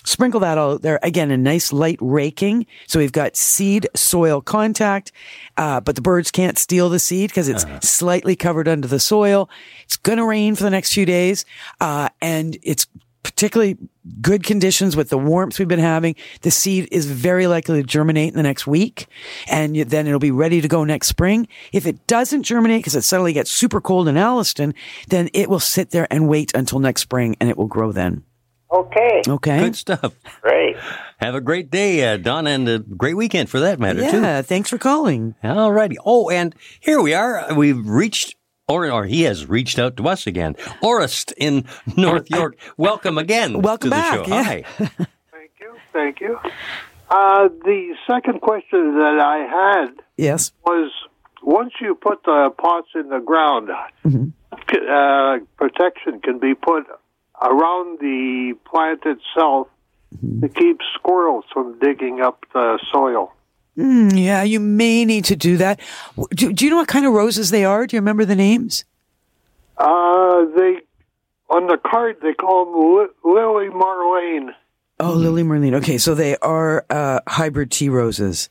Speaker 3: Sprinkle that all out there. Again, a nice light raking. So we've got seed soil contact, uh, but the birds can't steal the seed because it's slightly covered under the soil. It's going to rain for the next few days. Uh, and it's particularly good conditions with the warmth we've been having, the seed is very likely to germinate in the next week and then it'll be ready to go next spring. If it doesn't germinate because it suddenly gets super cold in Alliston, then it will sit there and wait until next spring and it will grow then.
Speaker 12: Okay.
Speaker 3: Okay.
Speaker 2: Good stuff.
Speaker 12: Great.
Speaker 2: Have a great day, uh, Don, and a great weekend for that matter, too.
Speaker 3: Yeah. Thanks for calling.
Speaker 2: All righty. Oh, and here we are. We've reached, or, or he has reached out to us again. Orest in [laughs] North York. Welcome again [laughs]
Speaker 3: Welcome
Speaker 2: to the
Speaker 3: back,
Speaker 2: show.
Speaker 3: yeah.
Speaker 2: Hi. [laughs]
Speaker 8: Thank you. Thank you. Uh, the second question that I had
Speaker 3: Yes.
Speaker 8: was once you put the pots in the ground, uh, protection can be put around the plant itself to keep squirrels from digging up the soil.
Speaker 3: Mm, yeah, you may need to do that. Do, do you know what kind of roses they are? Do you remember the names?
Speaker 8: Uh, they on the card they call them li- lily marlene.
Speaker 3: Oh, Lily Merlin. Okay, so they are uh, hybrid tea roses.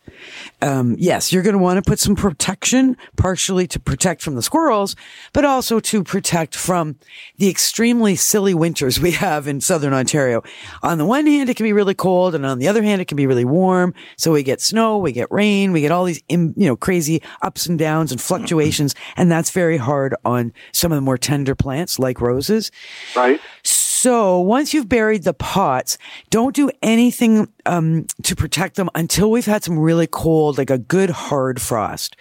Speaker 3: Um, yes, you're going to want to put some protection, partially to protect from the squirrels, but also to protect from the extremely silly winters we have in southern Ontario. On the one hand, it can be really cold, and on the other hand, it can be really warm. So we get snow, we get rain, we get all these you know crazy ups and downs and fluctuations, and that's very hard on some of the more tender plants like roses.
Speaker 8: Right.
Speaker 3: So once you've buried the pots, don't do anything um, to protect them until we've had some really cold, like a good hard frost.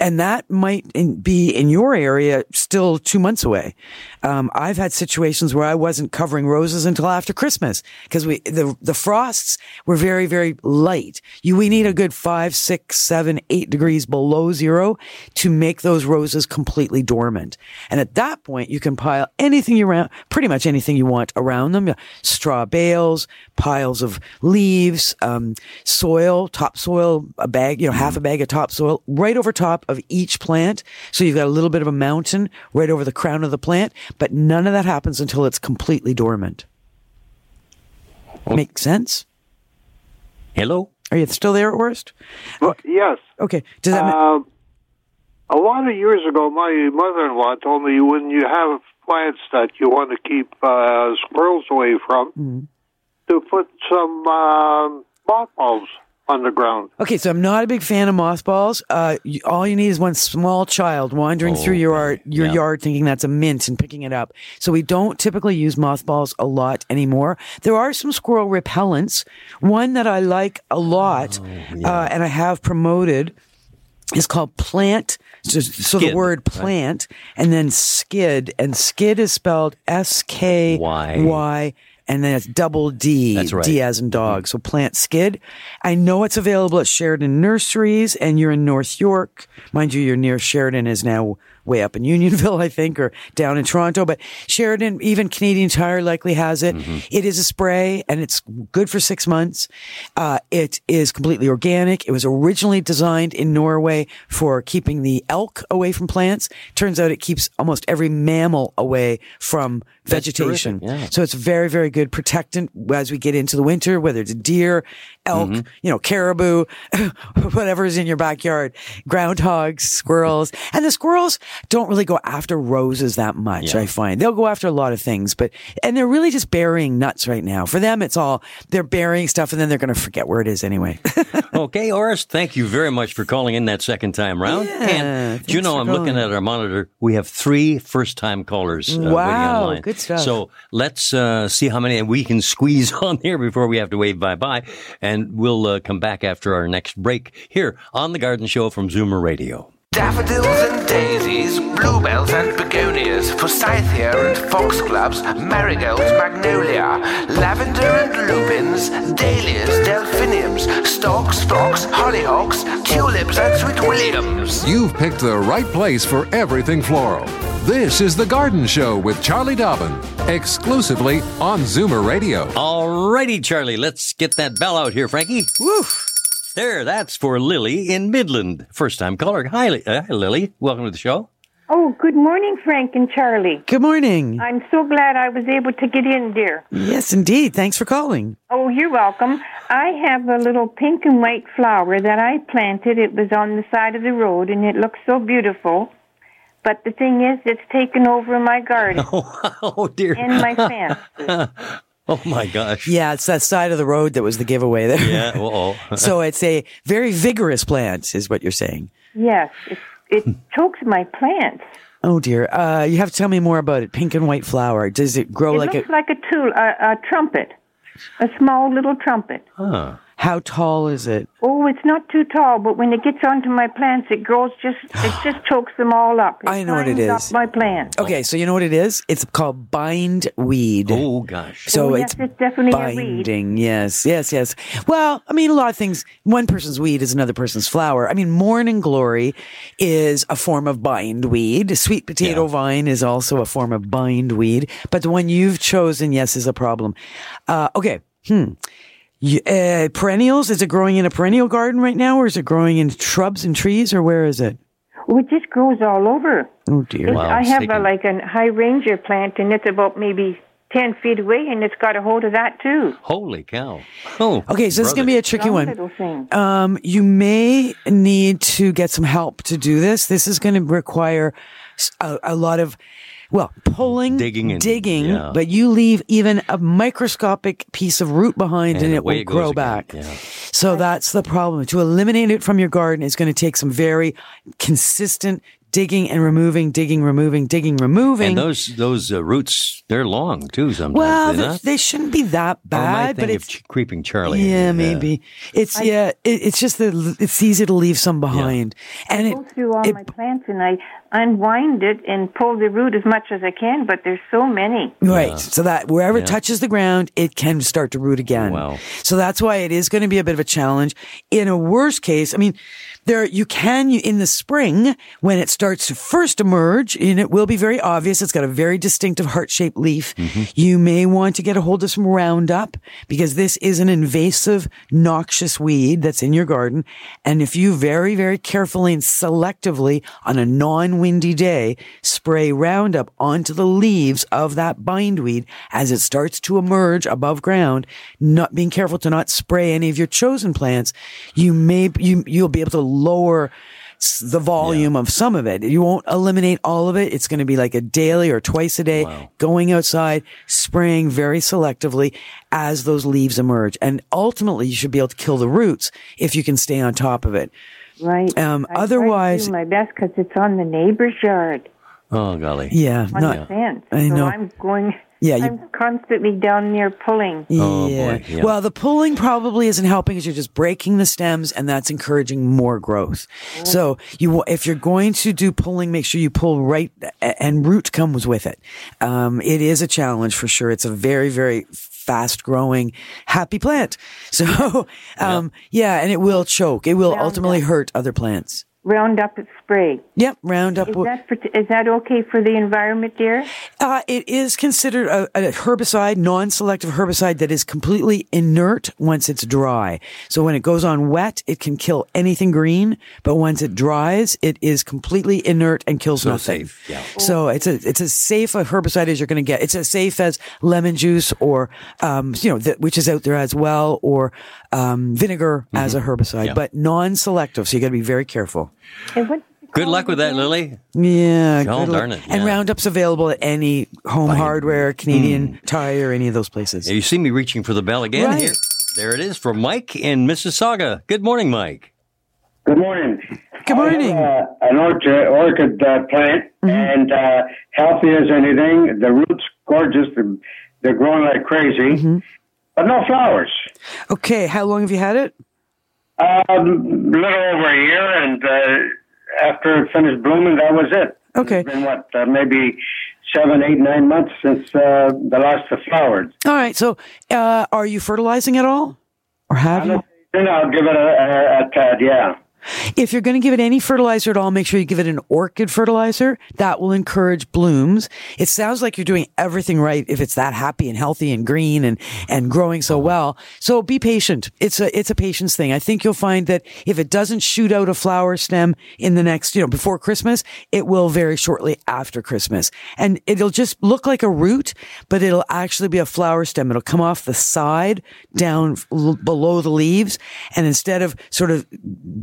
Speaker 3: And that might in, be in your area still two months away. Um, I've had situations where I wasn't covering roses until after Christmas because we the the frosts were very very light. You we need a good five, six, seven, eight degrees below zero to make those roses completely dormant. And at that point, you can pile anything you want, pretty much anything you want around them. Straw bales, piles of leaves, um, soil, topsoil, a bag, you know, half a bag of topsoil right over top of each plant. So you've got a little bit of a mountain right over the crown of the plant, but none of that happens until it's completely dormant. Make sense?
Speaker 2: Hello?
Speaker 3: Are you still there Orest?
Speaker 8: Well, yes.
Speaker 3: Okay. Does that ma-
Speaker 8: Um, a lot of years ago, my mother-in-law told me when you have plants that you want to keep uh, squirrels away from,
Speaker 3: Mm-hmm.
Speaker 8: to put some um, mothballs on the ground.
Speaker 3: Okay, so I'm not a big fan of mothballs. Uh, you, all you need is one small child wandering through your art, your
Speaker 2: yeah.
Speaker 3: yard thinking that's a mint and picking it up. So we don't typically use mothballs a lot anymore. There are some squirrel repellents. One that I like a lot, uh, and I have promoted is called plant. So, so the
Speaker 2: Skydd,
Speaker 3: word
Speaker 2: right?
Speaker 3: plant and then skydd, and skydd is spelled S K Y and then it's double D.
Speaker 2: That's right.
Speaker 3: D as in dog. Mm-hmm. So Plantskydd. I know it's available at Sheridan Nurseries, and you're in North York. Mind you, you're near Sheridan is now way up in Unionville, [laughs] I think, or down in Toronto. But Sheridan, even Canadian Tire likely has it. It is a spray and it's good for six months. Uh, it is completely organic. It was originally designed in Norway for keeping the elk away from plants. Turns out it keeps almost every mammal away from
Speaker 2: That's
Speaker 3: vegetation.
Speaker 2: yeah.
Speaker 3: So it's very, very good protectant as we get into the winter, whether it's deer, elk,
Speaker 2: Mm-hmm.
Speaker 3: you know, caribou, [laughs] whatever's in your backyard, groundhogs, squirrels. And the squirrels don't really go after roses that much,
Speaker 2: Yeah.
Speaker 3: I find. They'll go after a lot of things, but, and they're really just burying nuts right now. For them, it's all, they're burying stuff and then they're going to forget where it is anyway. [laughs]
Speaker 2: okay, Orest, thank you very much for calling in that second time round.
Speaker 3: Yeah,
Speaker 2: and do you know, I'm looking at our monitor. We have three first time callers. Uh,
Speaker 3: Wow,
Speaker 2: online.
Speaker 3: good stuff.
Speaker 2: So let's uh, see how many we can squeeze [laughs] on here before we have to wave bye bye. And we'll uh, come back after our next break here on The Garden Show from Zoomer Radio.
Speaker 4: Daffodils and daisies, bluebells and begonias, forsythia and foxgloves, marigolds, magnolia, lavender and lupins, dahlias, delphiniums, stocks, phlox, hollyhocks, tulips and sweet williams.
Speaker 1: You've picked the right place for everything floral. This is The Garden Show with Charlie Dobbin, exclusively on Zoomer Radio.
Speaker 2: Alrighty, Charlie, let's get that bell out here, Frankie.
Speaker 3: Woo!
Speaker 2: There, that's for Lily in Midland. First time caller. Hi, Li- uh, hi, Lily. Welcome to the show.
Speaker 6: Oh, good morning, Frank and Charlie.
Speaker 3: Good morning.
Speaker 6: I'm so glad I was able to get in, dear.
Speaker 3: Yes, indeed. Thanks for calling.
Speaker 6: Oh, you're welcome. I have a little pink and white flower that I planted. It was on the side of the road, and it looks so beautiful. But the thing is, it's taken over my garden [laughs]
Speaker 2: Oh, dear.
Speaker 6: and my [laughs] fence. [laughs]
Speaker 2: oh, my gosh.
Speaker 3: Yeah, it's that side of the road that was the giveaway there.
Speaker 2: Yeah, uh-oh. [laughs]
Speaker 3: so it's a very vigorous plant, is what you're saying.
Speaker 6: Yes, it, it chokes my plants.
Speaker 3: Oh dear. Uh, you have to tell me more about it. Pink and white flower. Does it grow
Speaker 6: it
Speaker 3: like
Speaker 6: looks
Speaker 3: a?
Speaker 6: like a tool, a, a trumpet, a small little trumpet.
Speaker 2: Huh.
Speaker 3: How tall is it?
Speaker 6: Oh, it's not too tall, but when it gets onto my plants, it grows just, it [sighs] just chokes them all up. It
Speaker 3: I know what it is.
Speaker 6: Up my plants.
Speaker 3: Okay, so you know what it is? It's called bindweed.
Speaker 2: Oh, gosh.
Speaker 3: So
Speaker 6: Oh, yes,
Speaker 3: it's
Speaker 6: it's definitely a weed.
Speaker 3: binding. Yes, yes, yes. Well, I mean, a lot of things. One person's weed is another person's flower. I mean, morning glory is a form of bindweed. Sweet potato
Speaker 2: Yeah.
Speaker 3: vine is also a form of bindweed. But the one you've chosen, yes, is a problem. Uh, okay. Hmm. You, uh, perennials? Is it growing in a perennial garden right now, or is it growing in shrubs and trees, or where is it?
Speaker 6: Oh, it just grows all over.
Speaker 3: Oh dear.
Speaker 2: Wow,
Speaker 6: I have a, like a hydrangea plant, and it's about maybe 10 feet away, and it's got a hold of that too.
Speaker 2: Holy cow. Oh.
Speaker 3: Okay, so this is going to be a tricky one. Um, you may need to get some help to do this. This is going to require a lot of, well, pulling,
Speaker 2: Digging and-
Speaker 3: digging,
Speaker 2: yeah.
Speaker 3: but you leave even a microscopic piece of root behind and,
Speaker 2: And
Speaker 3: it will
Speaker 2: it
Speaker 3: grow back.
Speaker 2: Yeah.
Speaker 3: So that's the problem. To eliminate it from your garden is going to take some very consistent digging and removing, digging, removing, digging, removing.
Speaker 2: And those those uh, roots, they're long too sometimes.
Speaker 3: well,
Speaker 2: they're
Speaker 3: they, shouldn't be that
Speaker 2: Or am I
Speaker 3: bad, but
Speaker 2: thinking
Speaker 3: it's
Speaker 2: Ch- creeping Charlie.
Speaker 3: yeah, maybe it's yeah. It, it's just that it's easy to leave some behind, and it
Speaker 6: go through all
Speaker 3: it-
Speaker 6: my plants, and I unwind it and pull the root as much as I can, but there's so many.
Speaker 3: right. So that wherever
Speaker 2: Yeah.
Speaker 3: it touches the ground, it can start to root again.
Speaker 2: Wow.
Speaker 3: So that's why it is going to be a bit of a challenge. In a worst case, I mean, there you can in the spring when it starts to first emerge, and it will be very obvious. It's got a very distinctive heart-shaped leaf. Mm-hmm. You may want to get a hold of some Roundup because this is an invasive, noxious weed that's in your garden. And if you very, very carefully and selectively on a non-windy day spray Roundup onto the leaves of that bindweed as it starts to emerge above ground, not being careful to not spray any of your chosen plants, you may you you'll be able to lower the volume of some of it. You won't eliminate all of it. It's going to be like a daily or twice a day going outside, spraying very selectively as those leaves emerge. And ultimately you should be able to kill the roots if you can stay on top of it.
Speaker 6: Right.
Speaker 3: Um,
Speaker 6: I try to
Speaker 3: otherwise-
Speaker 6: do my best because it's on the neighbor's yard
Speaker 2: Oh golly.
Speaker 3: Yeah,
Speaker 6: on
Speaker 3: not
Speaker 6: the fence.
Speaker 3: I
Speaker 6: So. I'm going.
Speaker 3: Yeah, you-
Speaker 6: I'm constantly down near pulling.
Speaker 2: Oh,
Speaker 3: Yeah.
Speaker 2: boy, yeah.
Speaker 3: Well, the pulling probably isn't helping because you're just breaking the stems and that's encouraging more growth. So you, wa- if you're going to do pulling, make sure you pull right and root comes with it. Um, it is a challenge for sure. It's a very, very fast growing, happy plant. [laughs] So, um, yeah, and it will choke. It will ultimately hurt other plants.
Speaker 6: Roundup spray.
Speaker 3: Yep, Roundup.
Speaker 6: Is that for, is that okay for the environment, dear?
Speaker 3: Uh, it is considered a, a herbicide, non-selective herbicide that is completely inert once it's dry. So when it goes on wet, it can kill anything green, but once it dries, it is completely inert and kills
Speaker 2: So
Speaker 3: nothing.
Speaker 2: safe, yeah.
Speaker 3: So it's a it's as safe a herbicide as you're going to get. It's as safe as lemon juice or um, you know that which is out there as well, or um, vinegar as a herbicide,
Speaker 2: Mm-hmm. Yeah.
Speaker 3: but non-selective. So you got to be very careful.
Speaker 2: Good luck with that, Lily.
Speaker 3: Yeah,
Speaker 2: Oh,
Speaker 3: good luck.
Speaker 2: darn it,
Speaker 3: And
Speaker 2: yeah.
Speaker 3: Roundup's available at any home hardware, Canadian Tire, any of those places.
Speaker 2: You see me reaching for the bell again
Speaker 3: Right.
Speaker 2: here. There it is from Mike in Mississauga. Good morning, Mike.
Speaker 13: Good morning.
Speaker 3: Good morning.
Speaker 13: I have, uh, an orchid, orchid uh, plant, and uh, healthy as anything. The roots gorgeous. They're, they're growing like crazy, but no flowers.
Speaker 3: Okay, how long have you had it?
Speaker 13: Um, little over a year, and uh, after it finished blooming, that was it.
Speaker 3: Okay.
Speaker 13: It's been what, uh, maybe seven, eight, nine months since uh, the last of flowers.
Speaker 3: All right, so uh, are you fertilizing at all? Or have you?
Speaker 13: Then I'll give it a, a, a tad, yeah.
Speaker 3: If you're going to give it any fertilizer at all, make sure you give it an orchid fertilizer. That will encourage blooms. It sounds like you're doing everything right if it's that happy and healthy and green and, and growing so well. So be patient. It's a, it's a patience thing. I think you'll find that if it doesn't shoot out a flower stem in the next, you know, before Christmas, it will very shortly after Christmas. And it'll just look like a root, but it'll actually be a flower stem. It'll come off the side down l- below the leaves. And instead of sort of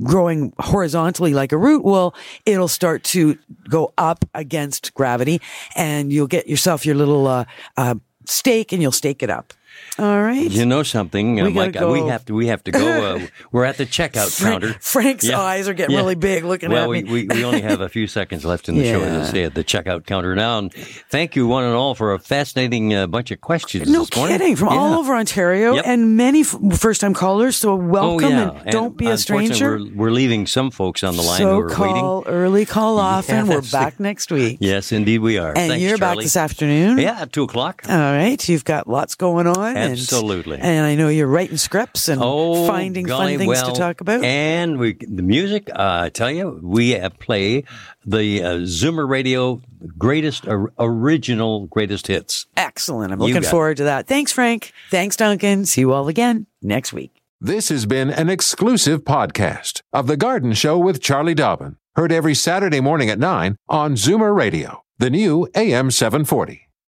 Speaker 3: growing horizontally like a root will, it'll start to go up against gravity and you'll get yourself your little, uh, uh, stake and you'll stake it up. All right.
Speaker 2: You know something,
Speaker 3: We
Speaker 2: Mike? uh, We have to. We have to go. Uh, [laughs] we're at the checkout counter.
Speaker 3: Frank's
Speaker 2: Yeah.
Speaker 3: eyes are getting
Speaker 2: Yeah.
Speaker 3: really big looking
Speaker 2: well,
Speaker 3: at me.
Speaker 2: we, we only have a few seconds left in the show, as I say, at the checkout counter now. And thank you, one and all, for a fascinating uh, bunch of questions
Speaker 3: No
Speaker 2: this morning.
Speaker 3: kidding, from all over Ontario
Speaker 2: Yep.
Speaker 3: and many f- first-time callers. So welcome
Speaker 2: oh, yeah.
Speaker 3: and don't be a stranger.
Speaker 2: We're, we're leaving some folks on the line
Speaker 3: so
Speaker 2: who are
Speaker 3: call
Speaker 2: waiting.
Speaker 3: early, call [laughs] often. We're
Speaker 2: that's the-
Speaker 3: back next week.
Speaker 2: Yes, indeed, we are.
Speaker 3: And
Speaker 2: Thanks,
Speaker 3: you're back this afternoon.
Speaker 2: Yeah, at two o'clock.
Speaker 3: All right, you've got lots going on. And-
Speaker 2: Absolutely.
Speaker 3: And, I know you're writing scripts and
Speaker 2: Oh,
Speaker 3: finding
Speaker 2: golly,
Speaker 3: fun things
Speaker 2: well,
Speaker 3: to talk about.
Speaker 2: And we, the music, uh, I tell you, we uh, play the uh, Zoomer Radio greatest or, original greatest hits.
Speaker 3: Excellent. I'm
Speaker 2: You
Speaker 3: looking
Speaker 2: got it.
Speaker 3: forward to that. Thanks, Frank. Thanks, Duncan. See you all again next week.
Speaker 1: This has been an exclusive podcast of The Garden Show with Charlie Dobbin. Heard every Saturday morning at 9 on Zoomer Radio, the new AM 740.